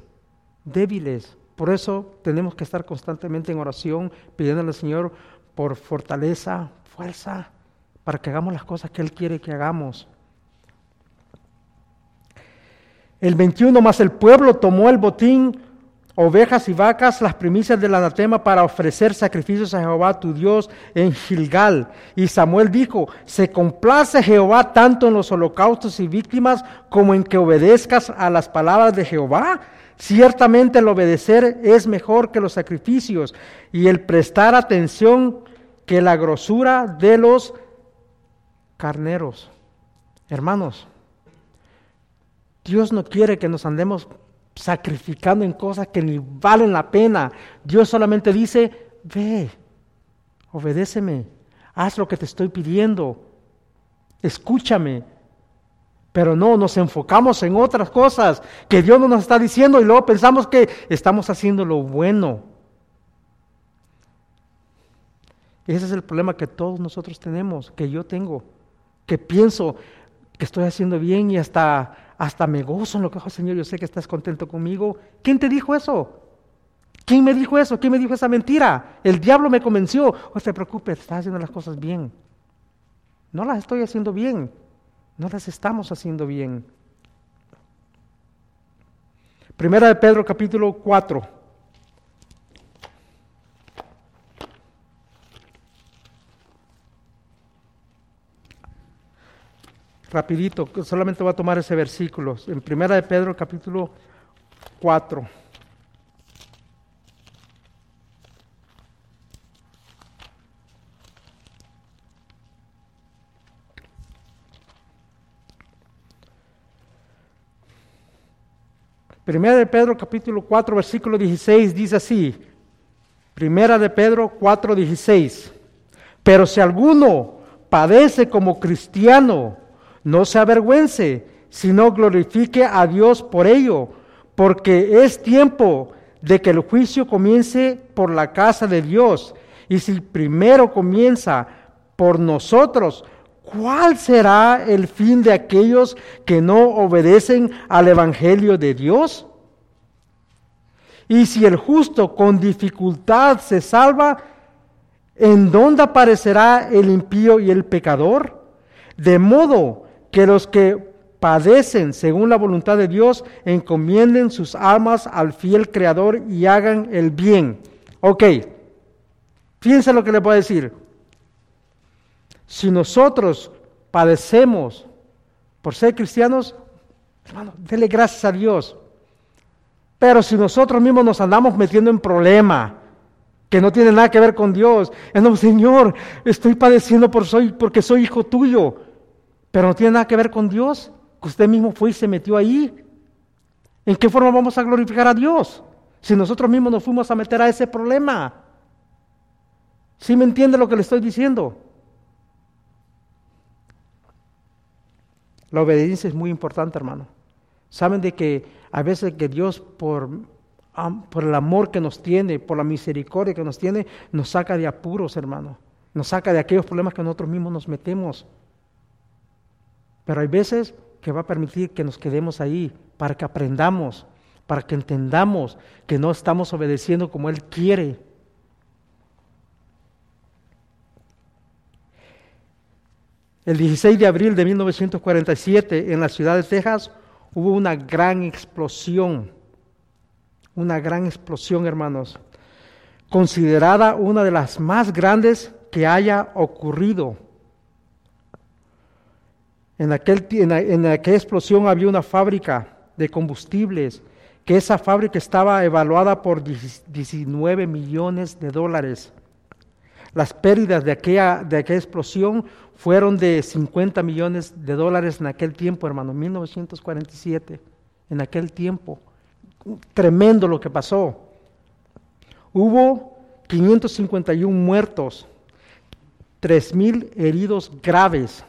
débiles. Por eso tenemos que estar constantemente en oración, pidiéndole al Señor por fortaleza, fuerza, para que hagamos las cosas que Él quiere que hagamos. El 21 más el pueblo tomó el botín, ovejas y vacas, las primicias del anatema para ofrecer sacrificios a Jehová tu Dios en Gilgal. Y Samuel dijo, se complace Jehová tanto en los holocaustos y víctimas como en que obedezcas a las palabras de Jehová. Ciertamente el obedecer es mejor que los sacrificios y el prestar atención que la grosura de los carneros. Hermanos, Dios no quiere que nos andemos sacrificando en cosas que ni valen la pena. Dios solamente dice, ve, obedéceme, haz lo que te estoy pidiendo, escúchame. Pero no, nos enfocamos en otras cosas que Dios no nos está diciendo y luego pensamos que estamos haciendo lo bueno. Ese es el problema que todos nosotros tenemos, que yo tengo, que pienso que estoy haciendo bien y hasta hasta me gozo en lo que hago, Señor, yo sé que estás contento conmigo. ¿Quién te dijo eso? ¿Quién me dijo eso? ¿Quién me dijo esa mentira? El diablo me convenció. No te preocupes, estás haciendo las cosas bien. No las estoy haciendo bien. No las estamos haciendo bien. Primera de Pedro capítulo 4. Rapidito, solamente voy a tomar ese versículo, en Primera de Pedro capítulo 4. Primera de Pedro capítulo 4 versículo 16 dice así, Primera de Pedro 4 16, pero si alguno padece como cristiano, no se avergüence, sino glorifique a Dios por ello, porque es tiempo de que el juicio comience por la casa de Dios. Y si primero comienza por nosotros, ¿cuál será el fin de aquellos que no obedecen al Evangelio de Dios? Y si el justo con dificultad se salva, ¿en dónde aparecerá el impío y el pecador? De modo que los que padecen según la voluntad de Dios encomienden sus almas al fiel Creador y hagan el bien. Ok, fíjense lo que le voy a decir. Si nosotros padecemos por ser cristianos, hermano, dele gracias a Dios. Pero si nosotros mismos nos andamos metiendo en problema, que no tiene nada que ver con Dios, no, Señor, estoy padeciendo por soy, porque soy hijo tuyo. Pero no tiene nada que ver con Dios, que usted mismo fue y se metió ahí. ¿En qué forma vamos a glorificar a Dios? Si nosotros mismos nos fuimos a meter a ese problema. ¿Sí me entiende lo que le estoy diciendo? La obediencia es muy importante, hermano. Saben de que a veces que Dios por, por el amor que nos tiene, por la misericordia que nos tiene, nos saca de apuros, hermano. Nos saca de aquellos problemas que nosotros mismos nos metemos. Pero hay veces que va a permitir que nos quedemos ahí para que aprendamos, para que entendamos que no estamos obedeciendo como Él quiere. El 16 de abril de 1947 en la ciudad de Texas hubo una gran explosión, una gran explosión hermanos, considerada una de las más grandes que haya ocurrido. En, aquel, en, aquella explosión había una fábrica de combustibles, que esa fábrica estaba evaluada por 19 millones de dólares. Las pérdidas de aquella, de aquella explosión fueron de 50 millones de dólares en aquel tiempo, hermano, 1947, en aquel tiempo. Tremendo lo que pasó. Hubo 551 muertos, 3.000 heridos graves.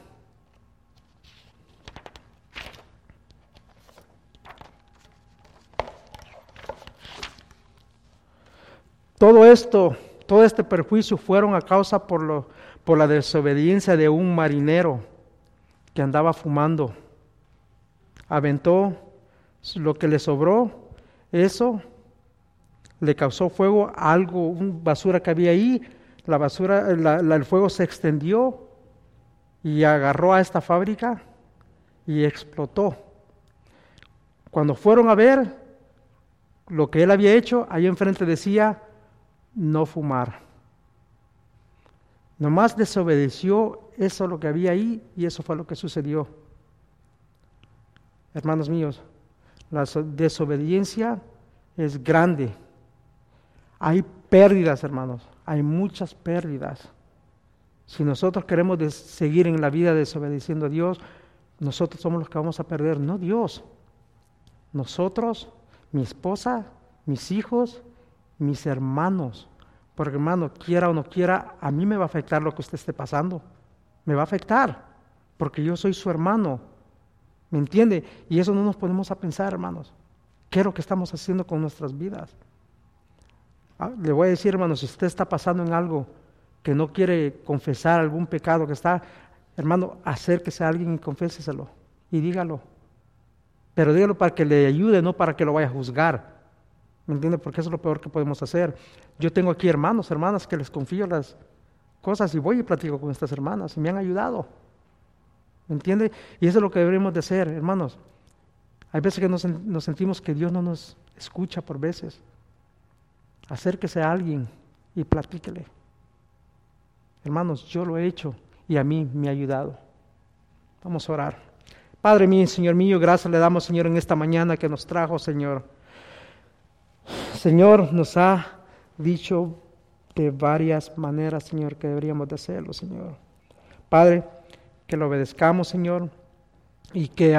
Todo esto todo este perjuicio fueron a causa por, lo, por la desobediencia de un marinero que andaba fumando. Aventó lo que le sobró, eso le causó fuego algo, una basura que había ahí, la basura, el fuego se extendió y agarró a esta fábrica y explotó. Cuando fueron a ver lo que él había hecho, ahí enfrente decía no fumar. Nomás desobedeció eso lo que había ahí y eso fue lo que sucedió. Hermanos míos, la desobediencia es grande. Hay pérdidas, hermanos, hay muchas pérdidas. Si nosotros queremos seguir en la vida desobedeciendo a Dios, nosotros somos los que vamos a perder, no Dios. Nosotros, mi esposa, mis hijos, mis hermanos. Porque hermano, quiera o no quiera, a mí me va a afectar lo que usted esté pasando. Me va a afectar, porque yo soy su hermano. ¿Me entiende? Y eso no nos ponemos a pensar, hermanos. ¿Qué es lo que estamos haciendo con nuestras vidas? Ah, le voy a decir, hermanos, si usted está pasando en algo que no quiere confesar algún pecado que está, hermano, acérquese a alguien y conféseselo y dígalo. Pero dígalo para que le ayude, no para que lo vaya a juzgar. ¿Me entiende? Porque eso es lo peor que podemos hacer. Yo tengo aquí hermanos, hermanas que les confío las cosas y voy y platico con estas hermanas y me han ayudado. ¿Me entiende? Y eso es lo que deberíamos de hacer, hermanos. Hay veces que nos, sentimos que Dios no nos escucha por veces. Acérquese a alguien y platíquele. Hermanos, yo lo he hecho y a mí me ha ayudado. Vamos a orar. Padre mío, Señor mío, gracias le damos, Señor, en esta mañana que nos trajo, Señor. Señor nos ha dicho de varias maneras, Señor, que deberíamos de hacerlo, Señor. Padre, que lo obedezcamos, Señor, y que,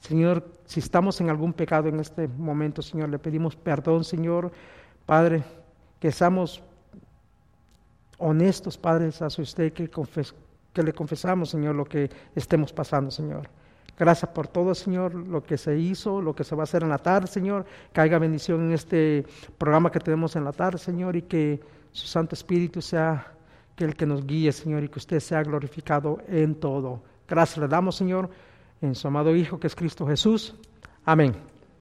Señor, si estamos en algún pecado en este momento, Señor, le pedimos perdón, Señor. Padre, que seamos honestos, Padre, hacia usted, que, que le confesamos, Señor, lo que estemos pasando, Señor. Gracias por todo, Señor, lo que se hizo, lo que se va a hacer en la tarde, Señor. Que haya bendición en este programa que tenemos en la tarde, Señor, y que su Santo Espíritu sea que el que nos guíe, Señor, y que usted sea glorificado en todo. Gracias le damos, Señor, en su amado Hijo, que es Cristo Jesús. Amén.